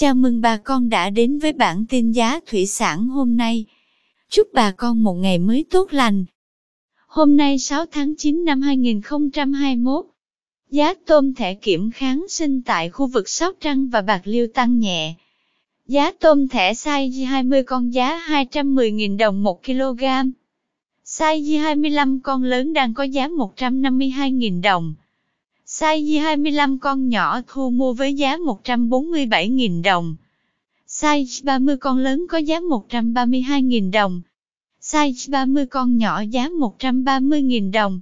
Chào mừng bà con đã đến với bản tin giá thủy sản hôm nay. Chúc bà con một ngày mới tốt lành. Hôm nay 6 tháng 9 năm 2021, giá tôm thẻ kiểm kháng sinh tại khu vực Sóc Trăng và Bạc Liêu tăng nhẹ. Giá tôm thẻ size 20 con giá 210.000 đồng 1 kg. Size 25 con lớn đang có giá 152.000 đồng. Size 25 con nhỏ thu mua với giá 147.000 đồng. Size 30 con lớn có giá 132.000 đồng. Size 30 con nhỏ giá 130.000 đồng.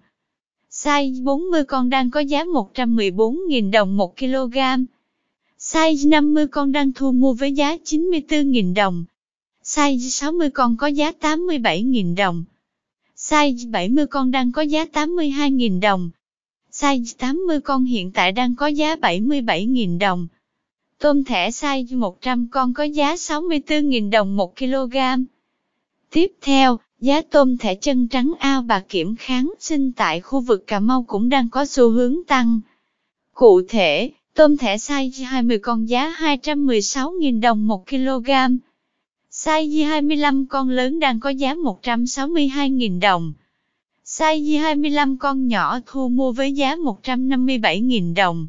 Size 40 con đang có giá 114.000 đồng 1 kg. Size 50 con đang thu mua với giá 94.000 đồng. Size 60 con có giá 87.000 đồng. Size 70 con đang có giá 82.000 đồng. Size 80 con hiện tại đang có giá 77.000 đồng. Tôm thẻ size 100 con có giá 64.000 đồng 1 kg. Tiếp theo, giá tôm thẻ chân trắng ao bà kiểm kháng sinh tại khu vực Cà Mau cũng đang có xu hướng tăng. Cụ thể, tôm thẻ size 20 con giá 216.000 đồng 1 kg. Size 25 con lớn đang có giá 162.000 đồng. Size 25 con nhỏ thu mua với giá 157.000 đồng.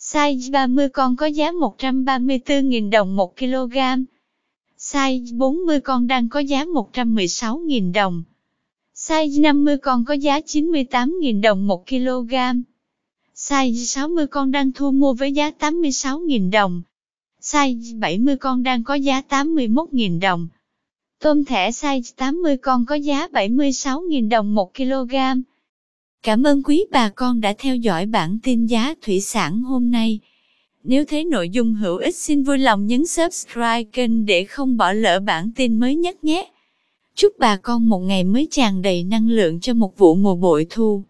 Size 30 con có giá 134.000 đồng 1 kg. Size 40 con đang có giá 116.000 đồng. Size 50 con có giá 98.000 đồng 1 kg. Size 60 con đang thu mua với giá 86.000 đồng. Size 70 con đang có giá 81.000 đồng. Tôm thẻ size 80 con có giá 76.000 đồng 1 kg. Cảm ơn quý bà con đã theo dõi bản tin giá thủy sản hôm nay. Nếu thấy nội dung hữu ích, xin vui lòng nhấn subscribe kênh để không bỏ lỡ bản tin mới nhất nhé. Chúc bà con một ngày mới tràn đầy năng lượng cho một vụ mùa bội thu.